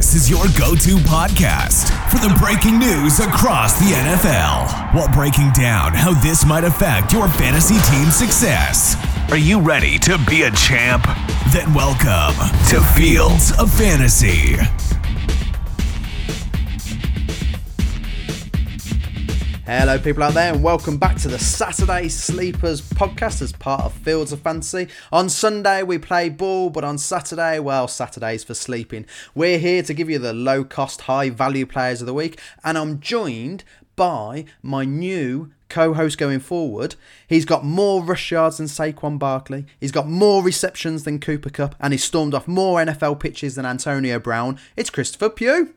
This is your go to podcast for the breaking news across the NFL while breaking down how this might affect your fantasy team's success. Are you ready to be a champ? Then welcome to Fields of Fantasy. Hello, people out there, and welcome back to the Saturday Sleepers podcast as part of Fields of Fantasy. On Sunday, we play ball, but on Saturday, well, Saturday's for sleeping. We're here to give you the low cost, high value players of the week, and I'm joined by my new co host going forward. He's got more rush yards than Saquon Barkley, he's got more receptions than Cooper Kupp, and he's stormed off more NFL pitches than Antonio Brown. It's Christopher Pugh.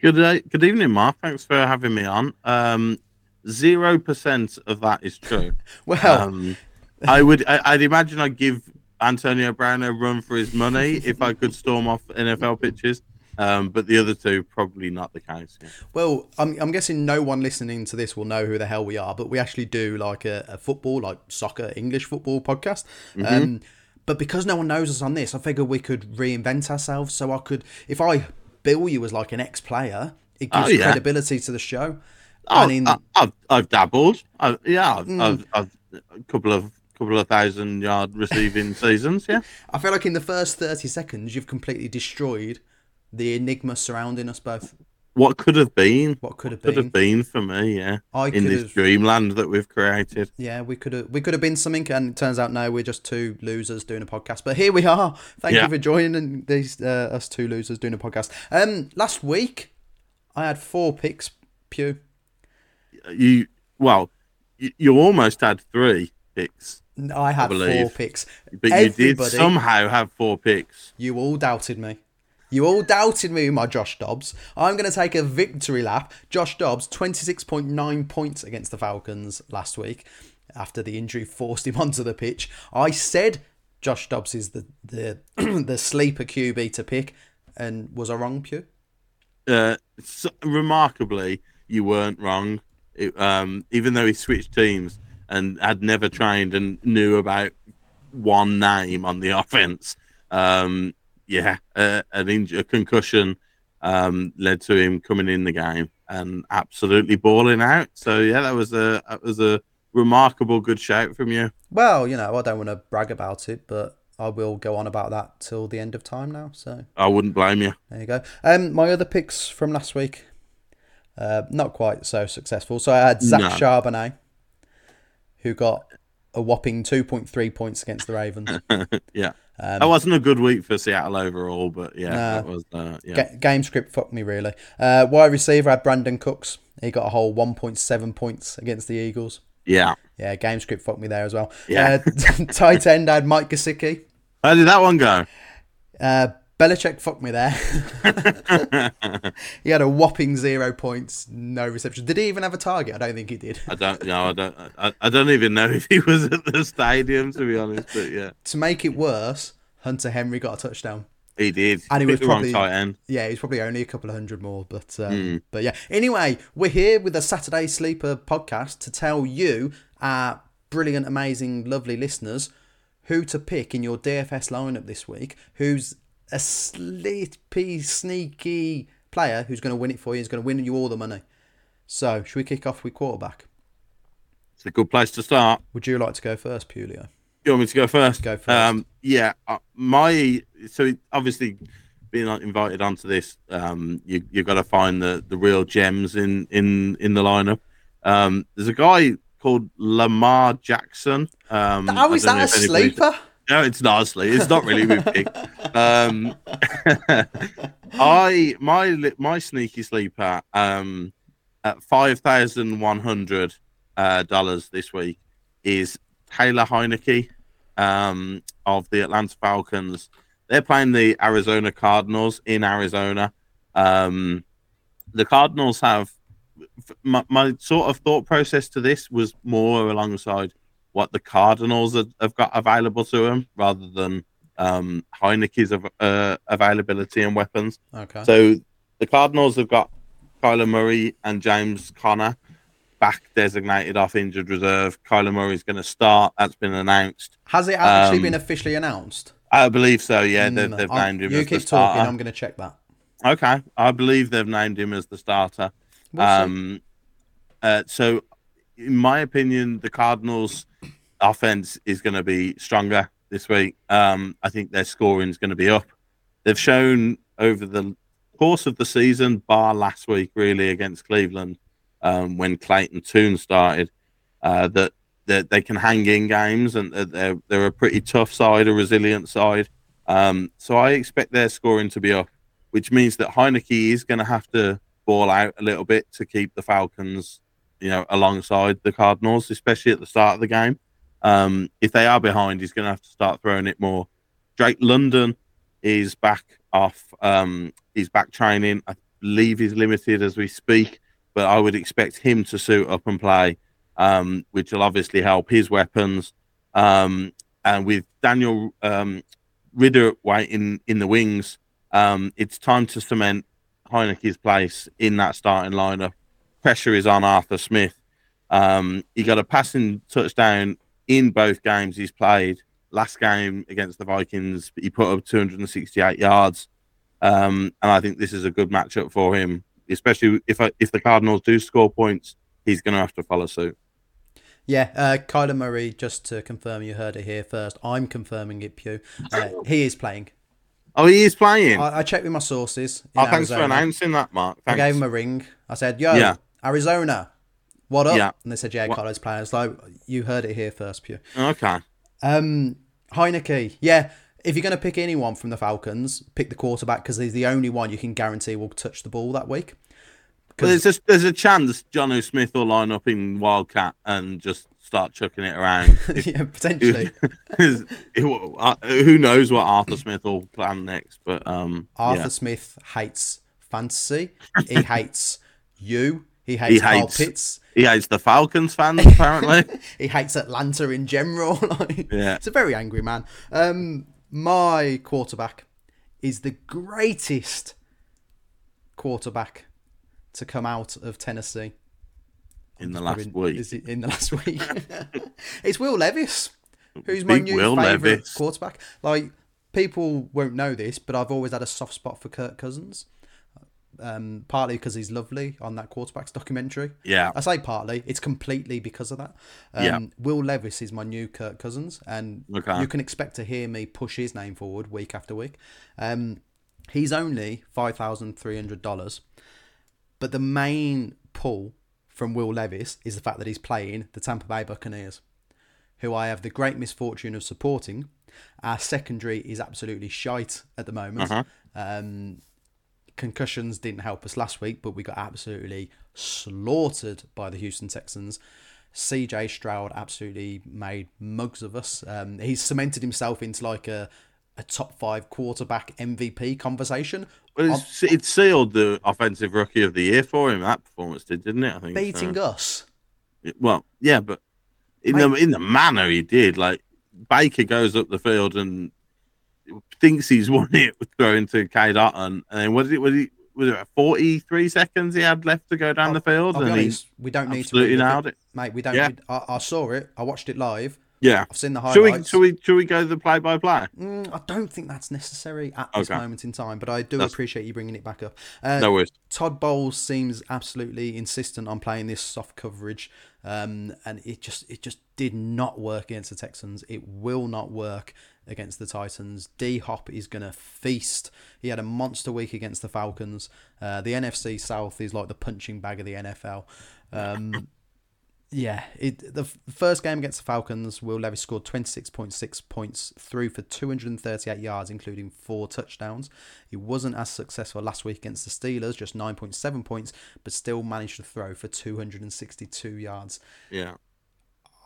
Good day, good evening, Mark. Thanks for having me on. Um, zero percent of that is true. Well, Um, I would, I, I'd imagine I'd give Antonio Brown a run for his money if I could storm off NFL pitches. Um, but the other two probably not the case. yeah. Well, I'm, I'm guessing no one listening to this will know who the hell we are, but we actually do like a, a football, like soccer, English football podcast. Mm-hmm. Um, but because no one knows us on this, I figured we could reinvent ourselves. So I could, if I bill you as like an ex player, it gives Oh, yeah. credibility to the show. Oh, I mean, I've, I've dabbled. I, yeah, I've, Mm. I've, I've a couple of couple of thousand yard receiving seasons. Yeah. I feel like in the first 30 seconds, you've completely destroyed the enigma surrounding us both. What could have been? What could have Could been. have been for me. Yeah. I In this have- dreamland that we've created. Yeah, we could have we could have been something, and it turns out now we're just two losers doing a podcast. But here we are. Thank Yeah. you for joining these uh, us two losers doing a podcast. Um, last week I had four picks. Pugh. you well you, you almost had three picks I had four believe. picks. but you did somehow have four picks You all doubted me. You all doubted me, my Josh Dobbs. I'm going to take a victory lap. Josh Dobbs, 26.9 points against the Falcons last week after the injury forced him onto the pitch. I said Josh Dobbs is the the, the sleeper QB to pick, and was I wrong, Pugh? uh so, remarkably you weren't wrong it, um even though he switched teams and had never trained and knew about one name on the offense um yeah uh, an inj- a concussion um led to him coming in the game and absolutely balling out so yeah that was a that was a remarkable good shout from you Well, you know, I don't want to brag about it, but I will go on about that till the end of time now. So i wouldn't blame you There you go. Um, my other picks from last week, uh, not quite so successful. So I had Zach No. Charbonnet, who got a whopping two point three points against the Ravens. yeah Um, that wasn't a good week for seattle overall but yeah Nah. that was uh, yeah Ga- game script fucked me really. Uh, wide receiver had Brandin Cooks. He got a whole one point seven points against the Eagles. yeah Yeah, game script fucked me there as well. Yeah. Uh, tight end had Mike Gesicki. How did that one go? Uh, Belichick fucked me there. he had a whopping zero points, no reception. Did he even have a target? I don't think he did. I don't know. I don't. I, I don't even know if he was at the stadium to be honest. But yeah, to make it worse, Hunter Henry got a touchdown. he did. And he was probably- tight end. Yeah, he's probably only a couple of hundred more, but um, but yeah. Anyway, we're here with the Saturday Sleeper podcast to tell you, our brilliant, amazing, lovely listeners, who to pick in your DFS lineup this week. Who's a sleepy, sneaky player who's going to win it for you? Is going to win you all the money. So, should we kick off with quarterback? It's a good place to start. Would you like to go first, Pulio? You want me to go first? Go first. Um, yeah. Uh, my so obviously being invited onto this, um, you you got to find the the real gems in in in the lineup. Um, there's a guy called Lamar Jackson. Um, How is that a sleeper? No, it's not. It's not really with pick. Um, I my my sneaky sleeper um at five thousand one hundred uh, dollars this week is Taylor Heinicke um of the Atlanta Falcons. They're playing the Arizona Cardinals in Arizona. Um, the Cardinals have my, my sort of thought process to this was more alongside what the Cardinals have, have got available to them rather than um, Heinicke's uh, availability and weapons. Okay. So the Cardinals have got Kyler Murray and James Conner back designated off injured reserve. Kyler Murray's going to start. That's been announced. Has it actually um, been officially announced? I believe so. Yeah, they've, Mm, they've named him you as keep the starter. talking. I'm going to check that. Okay, I believe they've named him as the starter. We'll um, uh, so, in my opinion, the Cardinals' offense is going to be stronger this week. Um, I think their scoring is going to be up. They've shown over the course of the season, bar last week, really against Cleveland, um, when Clayton Tune started, uh, that that they can hang in games and they're they're a pretty tough side, a resilient side. Um, so I expect their scoring to be up, which means that Heinicke is going to have to ball out a little bit to keep the Falcons, you know, alongside the Cardinals, especially at the start of the game. Um, if they are behind, he's going to have to start throwing it more. Drake London is back off. Um, he's back training. I believe he's limited as we speak, but I would expect him to suit up and play, um, which will obviously help his weapons. Um, and with Daniel um, Ridder waiting in the wings, um, it's time to cement Heinicke's place in that starting lineup. Pressure is on Arthur Smith. Um, he got a passing touchdown in both games he's played. Last game against the Vikings, he put up 268 yards, um, and I think this is a good matchup for him. Especially if if the Cardinals do score points, he's going to have to follow suit. Yeah, uh, Kyler Murray, just to confirm you heard it here first, I'm confirming it, Pugh. Uh, he is playing. Oh, he is playing. I, I checked with my sources. oh, thanks for announcing that, Mark. I gave him a ring. I said, "Yo, Yeah. Arizona, what up?" Yeah. And they said, "Yeah, What- Kyler's playing." It's like you heard it here first, Pugh. Okay. Um, Heinicke, yeah. If you're going to pick anyone from the Falcons, pick the quarterback because he's the only one you can guarantee will touch the ball that week. Well, there's a, there's a chance Jonnu Smith will line up in Wildcat and just start chucking it around. If- yeah, potentially. uh, who knows what Arthur Smith will plan next? But um, Arthur yeah. Smith hates fantasy. He hates you. He hates, He Carl hates- Pitts. he hates the Falcons fans apparently. He hates Atlanta in general. like, Yeah. It's a very angry man. Um, my quarterback is the greatest quarterback to come out of Tennessee. in the last in, week. Is it in the last week? it's Will Levis, who's my Big new Will favorite Levis. quarterback. Like people won't know this, but I've always had a soft spot for Kirk Cousins. Um, partly because he's lovely on that quarterback's documentary. Yeah. I say partly; it's completely because of that. Um, Yeah. Will Levis is my new Kirk Cousins, and Okay. you can expect to hear me push his name forward week after week. Um, he's only five thousand three hundred dollars, but the main pull from Will Levis is the fact that he's playing the Tampa Bay Buccaneers, who I have the great misfortune of supporting. Our secondary is absolutely shite at the moment. Uh-huh. Um, concussions didn't help us last week, but we got absolutely slaughtered by the Houston Texans. CJ Stroud absolutely made mugs of us. Um, he's cemented himself into like a, a top five quarterback MVP conversation. Well, it's, it sealed the offensive rookie of the year for him. That performance did, didn't it? I think. beating so. us. Well, yeah, but in the in the manner he did, like Baker goes up the field and thinks he's won it with throwing to Cade Otton, and then what did it? Was it was it forty three seconds he had left to go down the field, I'll and he honest, we don't need to. absolutely read nailed it. Mate, we don't. Yeah. Need, I, I saw it. I watched it live. Yeah. I've seen the Should we highlights. should we should we go the play by play? I don't think that's necessary at this Okay. moment in time, but I do That's- appreciate you bringing it back up. Uh, No worries. Todd Bowles seems absolutely insistent on playing this soft coverage, um, and it just it just did not work against the Texans. It will not work against the Titans. D Hop is going to feast. He had a monster week against the Falcons. Uh, the NFC South is like the punching bag of the NFL. Um, yeah, it the first game against the Falcons, Will Levis scored 26.6 points through for 238 yards, including four touchdowns. He wasn't as successful last week against the Steelers, just 9.7 points, but still managed to throw for 262 yards. Yeah.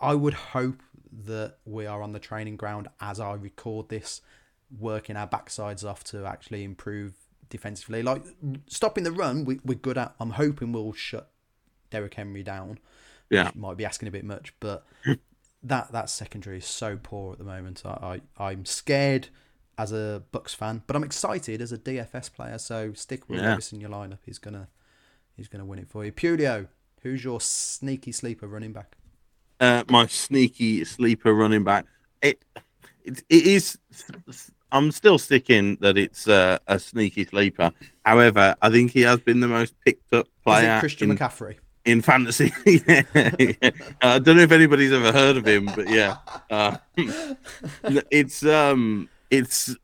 I would hope that we are on the training ground as I record this, working our backsides off to actually improve defensively. Like stopping the run, we, we're good at. I'm hoping we'll shut Derrick Henry down. Yeah. might be asking a bit much, but that that secondary is so poor at the moment. I, I I'm scared as a Bucs fan, but I'm excited as a DFS player. So stick with Yeah. Levis in your lineup. He's gonna he's gonna win it for you. Pulio, who's your sneaky sleeper running back? Uh, my sneaky sleeper running back. It, it it is I'm still sticking that it's uh, a sneaky sleeper. However, I think he has been the most picked up player Christian in, McCaffrey? in fantasy. yeah, yeah. I don't know if anybody's ever heard of him, but yeah, uh, it's um, it's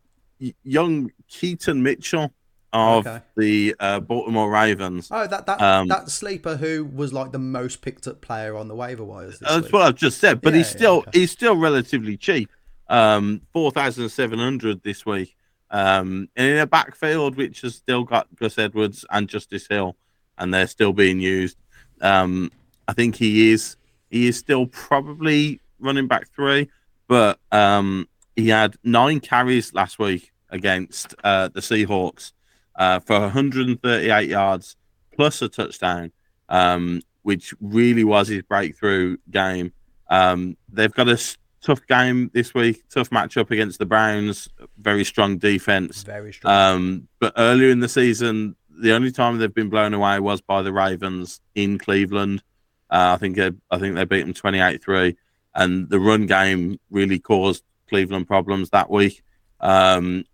young Keaton Mitchell of Okay. the uh, Baltimore Ravens. Oh, that that Um, that sleeper who was like the most picked up player on the waiver wires. That's week. what I've just said, but Yeah, he's yeah, still okay. he's still relatively cheap. Um, four thousand seven hundred this week. Um, and in a backfield which has still got Gus Edwards and Justice Hill, and they're still being used. Um, I think he is he is still probably running back three, but um, he had nine carries last week against uh, the Seahawks uh, for 138 yards plus a touchdown, um, which really was his breakthrough game. Um, they've got a tough game this week, tough matchup against the Browns, very strong defense. very strong. Um, but earlier in the season, the only time they've been blown away was by the Ravens in Cleveland. Uh, I think they, I think they beat them 28-3, and the run game really caused Cleveland problems that week. Um,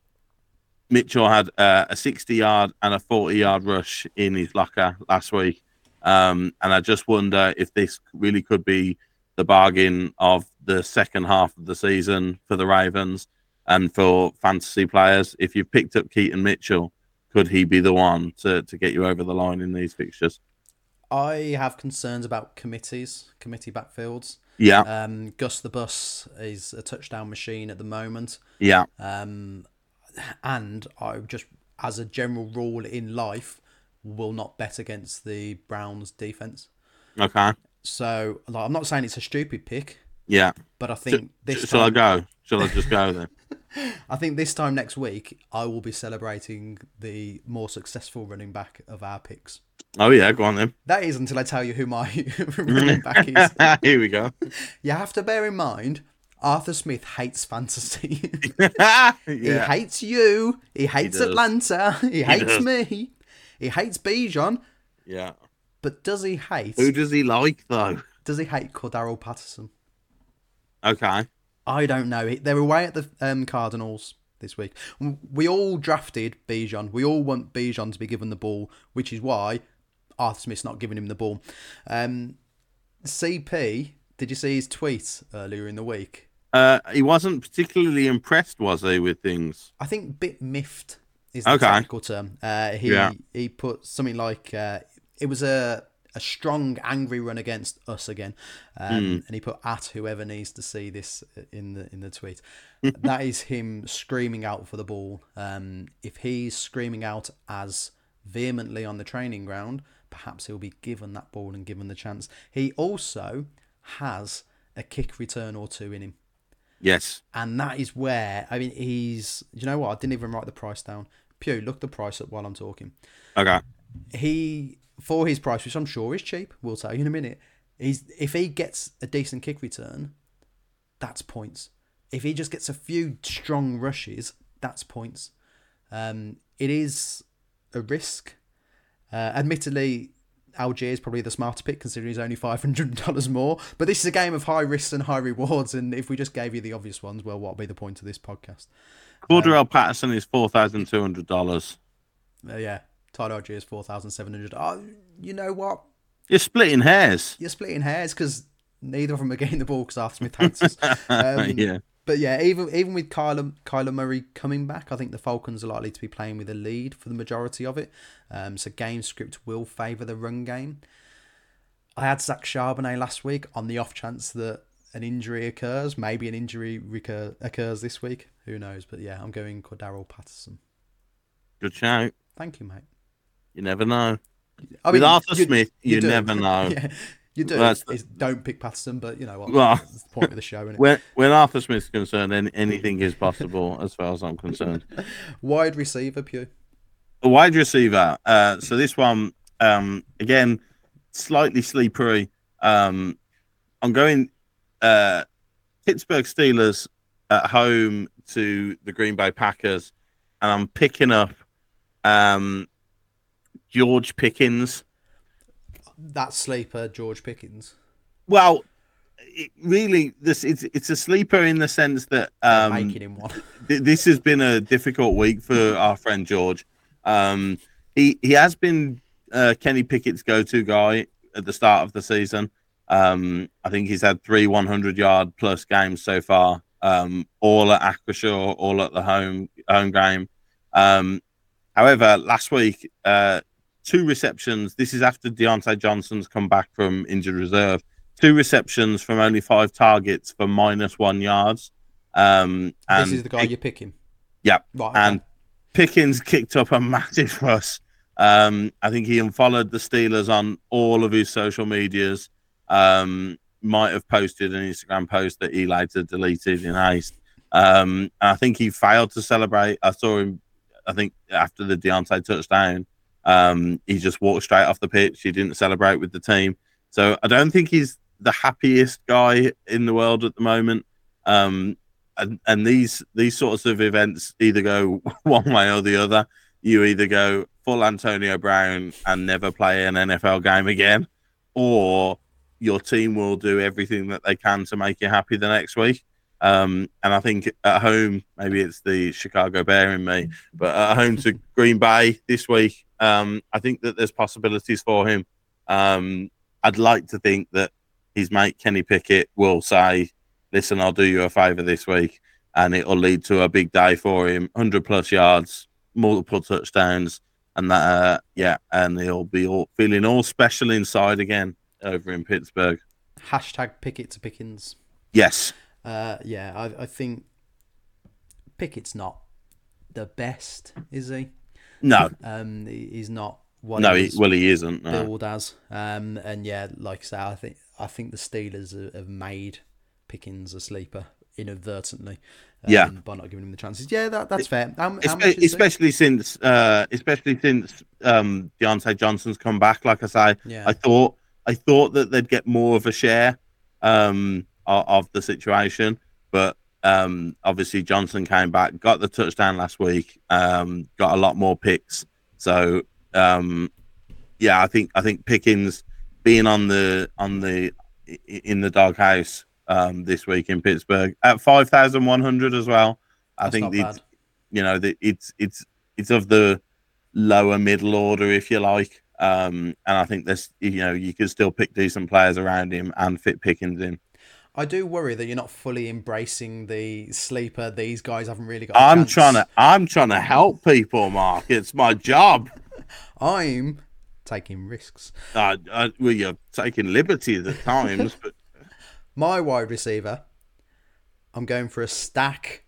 Mitchell had uh, a 60-yard and a 40-yard rush in his locker last week, um, and I just wonder if this really could be the bargain of the second half of the season for the Ravens and for fantasy players. If you've picked up Keaton Mitchell, could he be the one to, to get you over the line in these fixtures? I have concerns about committees, committee backfields. Yeah, Um, Gus the Bus is a touchdown machine at the moment. yeah, Um, and I just, as a general rule in life, will not bet against the Browns defense. okay, So, like, I'm not saying it's a stupid pick, yeah. but I think this Shall I go? Shall I just go then? I think this time next week, I will be celebrating the more successful running back of our picks. Oh yeah, go on then. That is until I tell you who my running back is. Here we go. You have to bear in mind, Arthur Smith hates fantasy. he hates you. He hates does. Atlanta. He, hates does. me. He hates Bijan. yeah. But does he hate? Who does he like though? Does he hate Cordarrelle Patterson? Okay. I don't know. He- They're away at the um, Cardinals this week. We all drafted Bijan. We all want Bijan to be given the ball, which is why Arthur Smith's not giving him the ball. Um, CP, did you see his tweet earlier in the week? Uh, he wasn't particularly impressed, was he, with things? I think bit miffed is the Okay. technical term. Uh, he Yeah. he put something like uh, it was a a strong angry run against us again, um, Hmm. and he put at whoever needs to see this in the in the tweet. that is him screaming out for the ball. Um, if he's screaming out as vehemently on the training ground, perhaps he'll be given that ball and given the chance. He also has a kick return or two in him Yes. and that is where I mean he's. You know what? I didn't even write the price down. Pugh, look the price up while I'm talking. Okay. He for his price, which I'm sure is cheap. We'll tell you in a minute. He's if he gets a decent kick return, that's points. If he just gets a few strong rushes, that's points. Um, it is a risk. Uh, admittedly, Allgeier is probably the smarter pick considering he's only five hundred dollars more. But this is a game of high risks and high rewards, and if we just gave you the obvious ones, well, what be the point of this podcast? Cordarrelle Patterson is four thousand two hundred dollars. Uh, yeah, Tyler Allgeier is four thousand seven hundred. Oh, you know what? You're splitting hairs. You're splitting hairs because neither of them are getting the ball because Arthur Smith hates us. Um, yeah. But yeah, even even with Kyler Kyler Murray coming back, I think the Falcons are likely to be playing with a lead for the majority of it. Um, so game script will favour the run game. I had Zach Charbonnet last week on the off chance that an injury occurs. Maybe an injury recur- occurs this week. Who knows? But yeah, I'm going Cordarrelle Patterson. Good shout. Thank you, mate. You never know. I With Arthur you- Smith, you, do. never know. yeah, you do. Well, the- don't pick Patterson, but you know what? Well- That's the point of the show, isn't it? When when Arthur Smith's concerned, any, anything is possible as far as I'm concerned. Wide receiver, Pugh. A wide receiver. Uh, so this one, um, again, slightly sleepery. Um, I'm going uh, Pittsburgh Steelers at home to the Green Bay Packers, and I'm picking up um, George Pickens. That sleeper, George Pickens. Well, it really this it's it's a sleeper in the sense that um, Making him one. th- this has been a difficult week for our friend George. Um, he he has been uh, Kenny Pickett's go-to guy at the start of the season. Um, I think he's had three 100 yard plus games so far, um, all at Acrisure, all at the home home game. Um, however, last week, uh, two receptions. This is after Diontae Johnson's come back from injured reserve. Two receptions from only five targets for minus one yards. Um, and this is the guy you're picking. Yeah, Right. okay. and Pickens kicked up a massive fuss. Um, I think he unfollowed the Steelers on all of his social medias. Um, might have posted an Instagram post that he later deleted in haste. Um, I think he failed to celebrate. I saw him. I think after the Diontae touchdown, um, he just walked straight off the pitch. He didn't celebrate with the team. So I don't think he's the happiest guy in the world at the moment. Um, and, and these these sorts of events either go one way or the other. You either go full Antonio Brown and never play an NFL game again, or your team will do everything that they can to make you happy the next week. Um, and I think at home, maybe it's the Chicago Bear in me, but at home to Green Bay this week, um, I think that there's possibilities for him. Um, I'd like to think that his mate Kenny Pickett will say, listen, I'll do you a favor this week, and it'll lead to a big day for him 100 plus yards, multiple touchdowns, and that, uh, yeah, and he'll be all feeling all special inside again over in Pittsburgh. Hashtag Pickett to Pickens. Yes. Uh, yeah, I, I think Pickett's not the best, is he? No, Um, he's not what no, he well, he isn't. No. billed as. Um, and yeah, like I say, I think I think the Steelers have- made Pickens a sleeper inadvertently. Um, Yeah. by not giving him the chances. Yeah, that that's fair. How, how much Espe- is especially since, uh, especially since um, Diontae Johnson's come back. Like I say, Yeah. I thought I thought that they'd get more of a share um, of, of the situation, but um, obviously Johnson came back, got the touchdown last week, um, got a lot more picks. So um, yeah, I think I think Pickens being on the on the in the doghouse um, this week in Pittsburgh at five thousand one hundred as well. I That's think the, bad. you know that it's it's it's of the lower middle order if you like um and i think there's you know you can still pick decent players around him and fit Pickens in I do worry that you're not fully embracing the sleeper. These guys haven't really got. i'm trying to i'm trying to help people mark it's my job I'm taking risks. uh, uh, well you're taking liberties at times but My wide receiver, I'm going for a stack,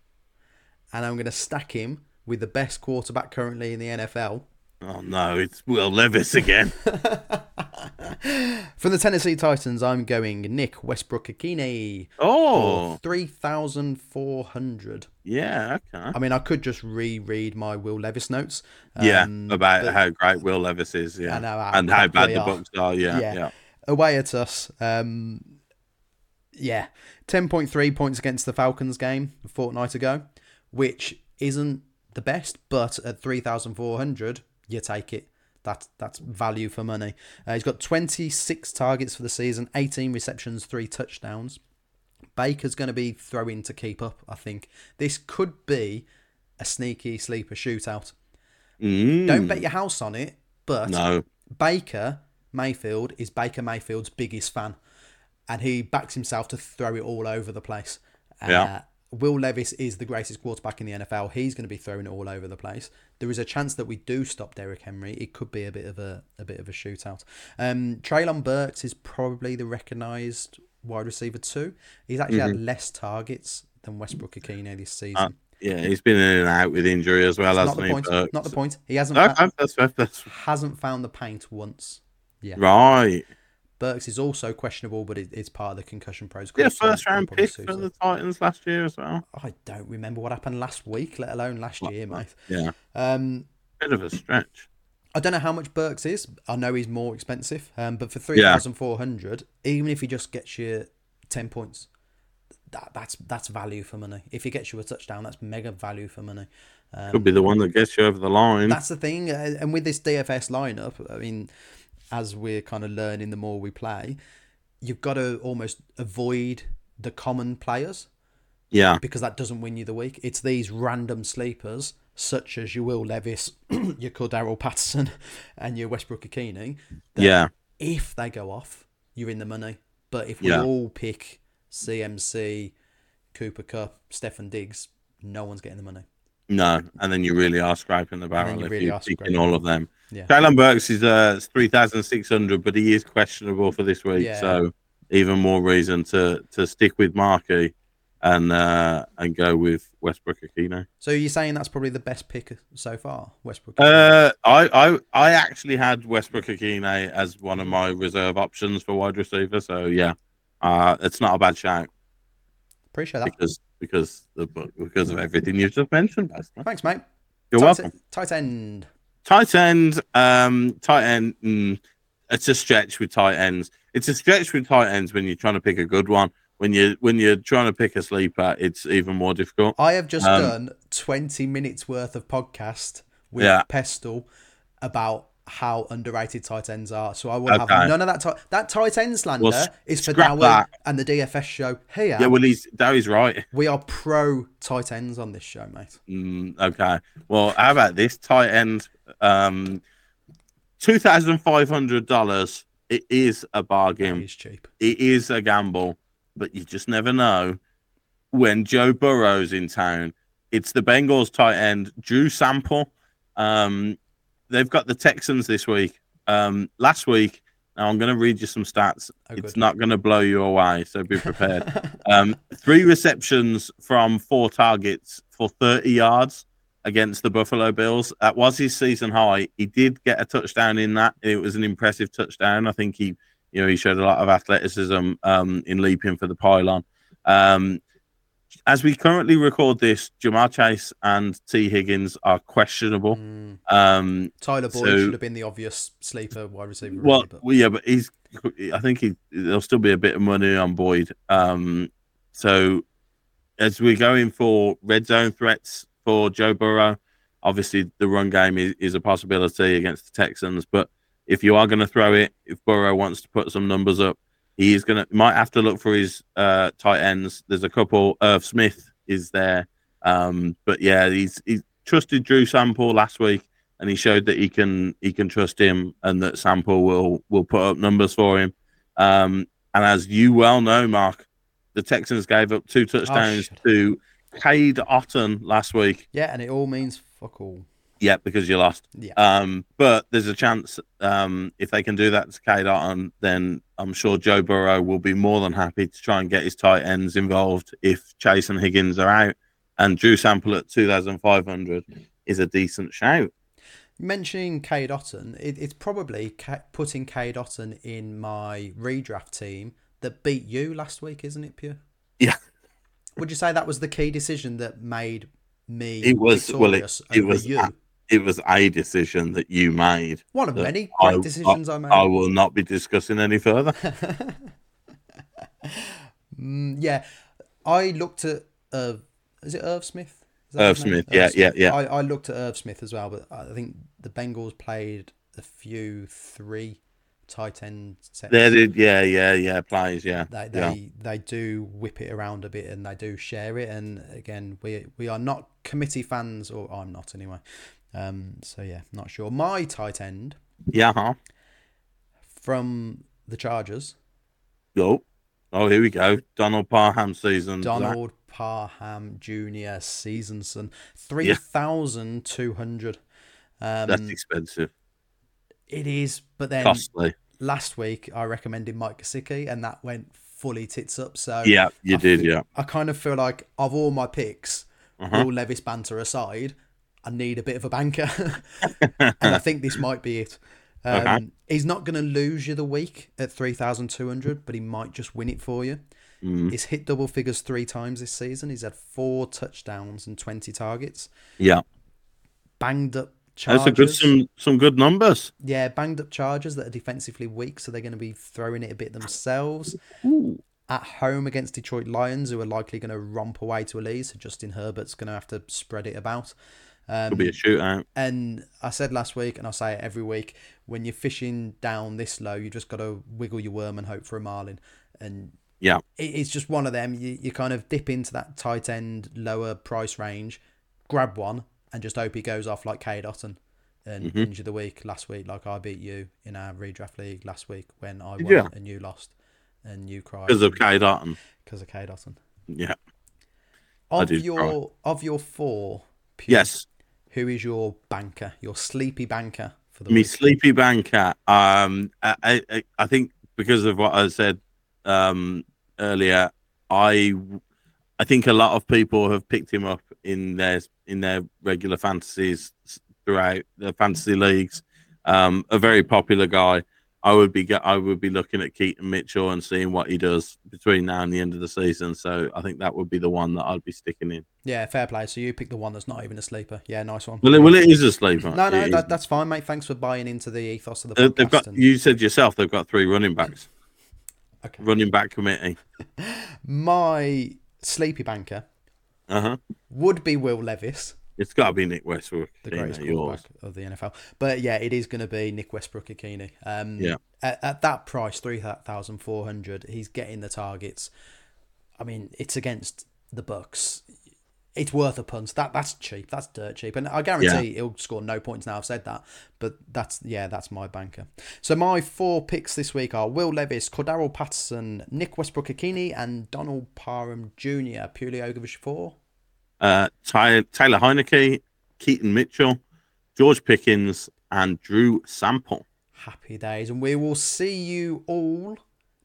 and I'm going to stack him with the best quarterback currently in the NFL. Oh no it's will levis again From the Tennessee Titans, I'm going Nick Westbrook-Ikhine. oh Three thousand four hundred. yeah okay I mean, I could just reread my Will Levis notes. yeah um, about but how great will levis is yeah know how and how bad the books are yeah Yeah. yeah, away at us. Um, yeah, ten point three points against the Falcons game a fortnight ago, which isn't the best, but at three thousand four hundred, you take it. That's that's value for money. Uh, he's got twenty six targets for the season, eighteen receptions, three touchdowns. Baker's going to be throwing to keep up. I think this could be a sneaky sleeper shootout. Mm, Don't bet your house on it, but no Baker Mayfield is Baker Mayfield's biggest fan, and he backs himself to throw it all over the place. Uh, Yeah. Will Levis is the greatest quarterback in the NFL. He's going to be throwing it all over the place. There is a chance that we do stop Derrick Henry. It could be a bit of a a bit of a shootout. Um, Treylon Burks is probably the recognised wide receiver too. He's actually had less targets than Westbrook-Ikhine this season. Uh, yeah he's been in and out with injury as well not hasn't the he point. Burks? Not the point. He hasn't No, fa- that's, that's, that's hasn't found the paint once. Yeah. Right. Burks is also questionable, but it, it's part of the concussion protocol. Yeah, so first it'll round probably pick for the Titans last year as well. I don't remember what happened last week, let alone last year, mate. Yeah, Um, bit of a stretch. I don't know how much Burks is. I know he's more expensive, um, but for three thousand four hundred, even if he just gets you ten points, that that's that's value for money. If he gets you a touchdown, that's mega value for money. Um, Could be the one that gets you over the line. That's the thing, uh, and with this DFS lineup, I mean, as we're kind of learning, the more we play, you've got to almost avoid the common players Yeah, because that doesn't win you the week. It's these random sleepers, such as your Will Levis, your Cordarrelle Patterson, and your Westbrook-Ikhine. yeah, If they go off, you're in the money. But if we Yeah. all pick CMC, Cooper Kupp, Stefon Diggs, no one's getting the money. No, and then you really are scraping the barrel you if really you're picking all of them. Yeah. Jalen Burks is uh three thousand six hundred, but he is questionable for this week, Yeah. so even more reason to to stick with Markey and uh and go with Westbrook-Ikhine. So you're saying that's probably the best pick so far, Westbrook? Uh, I, I I actually had Westbrook-Ikhine as one of my reserve options for wide receiver, so yeah, uh, it's not a bad shout Appreciate that. because because the because of everything you've just mentioned. Thanks, mate. You're tight, welcome. Tight end. Tight end, um, tight end. Mm, it's a stretch with tight ends. It's a stretch with tight ends when you're trying to pick a good one. When you when you're trying to pick a sleeper, it's even more difficult. I have just Um, done 20 minutes worth of podcast with Yeah. Pestle about how underrated tight ends are. So I will have none of that. Tight, that tight end slander Well, is for Dowie and the DFS show here. Yeah, well, he's Darry's right. we are pro tight ends on this show, mate. Mm, okay. Well, how about this tight end? Um, two thousand five hundred dollars. It is a bargain. He's cheap. It is a gamble, but you just never know. When Joe Burrow's in town, it's the Bengals tight end Drew Sample. Um, they've got the Texans this week. Um, last week. Now I'm going to read you some stats. Oh, it's not going to blow you away, so be prepared. Um, three receptions from four targets for 30 yards against the Buffalo Bills. That was his season high. He did get a touchdown in that. It was an impressive touchdown. I think he, you know, he showed a lot of athleticism um, in leaping for the pylon. Um, as we currently record this, Ja'Marr Chase and Tee Higgins are questionable. Mm, Um, Tyler Boyd So- should have been the obvious sleeper wide receiver. well, really, but well, yeah, but he's. I think he there'll still be a bit of money on Boyd. Um, so as we're going for red zone threats for Joe Burrow, obviously the run game is, is a possibility against the Texans. But if you are going to throw it, if Burrow wants to put some numbers up, he is going to might have to look for his uh, tight ends. There's a couple. Irv Smith is there, um, but yeah, he's he trusted Drew Sample last week and he showed that he can he can trust him and that Sample will will put up numbers for him. Um, and as you well know, Mark, the Texans gave up two touchdowns shit. to Cade Otton last week. yeah, and it all means fuck all. Yeah, because you lost. Yeah. Um, but there's a chance um, if they can do that to Cade Otton, then I'm sure Joe Burrow will be more than happy to try and get his tight ends involved if Chase and Higgins are out. And Drew Sample at 2,500 is a decent shout. Mentioning Cade Otton, it, it's probably ca- putting Cade Otton in my redraft team that beat you last week, isn't it, Pierre? Yeah. Would you say that was the key decision that made me It was- well, it- victorious it over was you? It was a decision that you made. One of many I- great decisions I, made. I will not be discussing any further. Mm, yeah, I looked at uh, is it Irv Smith? Is that Irv? Smith, yeah, yeah, yeah. I, I looked at Irv Smith as well, but I think the Bengals played a few three tight end sets. They did, yeah, yeah, yeah, plays, yeah. they yeah. they, they do whip it around a bit and they do share it and again we we are not committee fans or I'm not anyway um so yeah not sure my tight end Yeah, huh? from the Chargers Oh, oh, here we go. Donald Parham season. Donald Parham Jr. Seasonson 3200 um That's expensive. it is but then Costly. last week I recommended Mike Gesicki and that went fully tits up so Yeah, you I did, thi- yeah. I kind of feel like of all my picks, Uh-huh. all Levis banter aside, I need a bit of a banker, and I think this might be it. Um, Okay. He's not going to lose you the week at three thousand two hundred, but he might just win it for you. Mm. He's hit double figures three times this season. He's had four touchdowns and twenty targets. Yeah. Banged up That's charges. a good some some good numbers. Yeah, banged up charges that are defensively weak, so they're going to be throwing it a bit themselves. At home against Detroit Lions, who are likely going to romp away to a lead, so Justin Herbert's going to have to spread it about. Um, It'll be a shootout. and I said last week, and I'll say it every week, when you're fishing down this low, you just got to wiggle your worm and hope for a marlin. And Yeah. it, it's just one of them. You, you kind of dip into that tight end, lower price range, grab one, and just hope he goes off like Cade Otton and Mm-hmm. The Week last week, like I beat you in our redraft league last week when I won Yeah. and you lost. And you cried Because of Cade Otton. because of Cade Otton. Yeah. Of your of your four, Pugh, Yes. Who is your banker, your sleepy banker for the Me week? sleepy banker. Um, I, I, I think because of what I said um, earlier, I, I think a lot of people have picked him up in their in their regular fantasies throughout the fantasy leagues. Um, a very popular guy. I would be I would be looking at Keaton Mitchell and seeing what he does between now and the end of the season. So I think that would be the one that I'd be sticking in. Yeah, fair play. So you pick the one that's not even a sleeper. Yeah, nice one. Well, it, well, it is a sleeper. no, no, that, is. fine, mate. Thanks for buying into the ethos of the podcast. they've got. and- You said yourself they've got three running backs. Okay. Running back committee. My sleepy banker Uh huh. would be Will Levis, It's got to be Nick Westbrook. the greatest yours. quarterback of the NFL. But yeah, it is going to be Nick Westbrook-Ikhine. Um, Yeah. At, at that price, three thousand four hundred, he's getting the targets. I mean, it's against the Bucs. It's worth a punt. That that's cheap. That's dirt cheap, and I guarantee he'll score no points. Now I've said that, but that's yeah, that's my banker. So my four picks this week are Will Levis, Cordarrelle Patterson, Nick Westbrook-Ikhine, and Donald Parham Jr. Purely Ogovich four. Uh, Ty- Taylor Heinicke, Keaton Mitchell, George Pickens, and Drew Sample. Happy days, and we will see you all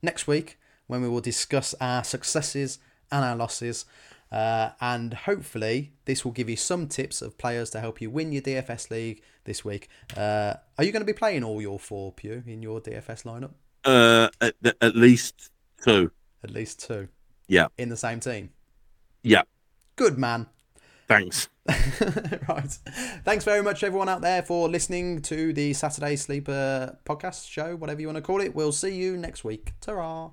next week when we will discuss our successes and our losses. Uh, and hopefully, this will give you some tips of players to help you win your DFS league this week. Uh, are you going to be playing all your four, Pugh, in your DFS lineup? Uh, at, at least two. At least two Yeah. in the same team. Yeah. Good man. Thanks. right. Thanks very much, everyone out there, for listening to the Saturday Sleeper podcast show, whatever you want to call it. We'll see you next week. Ta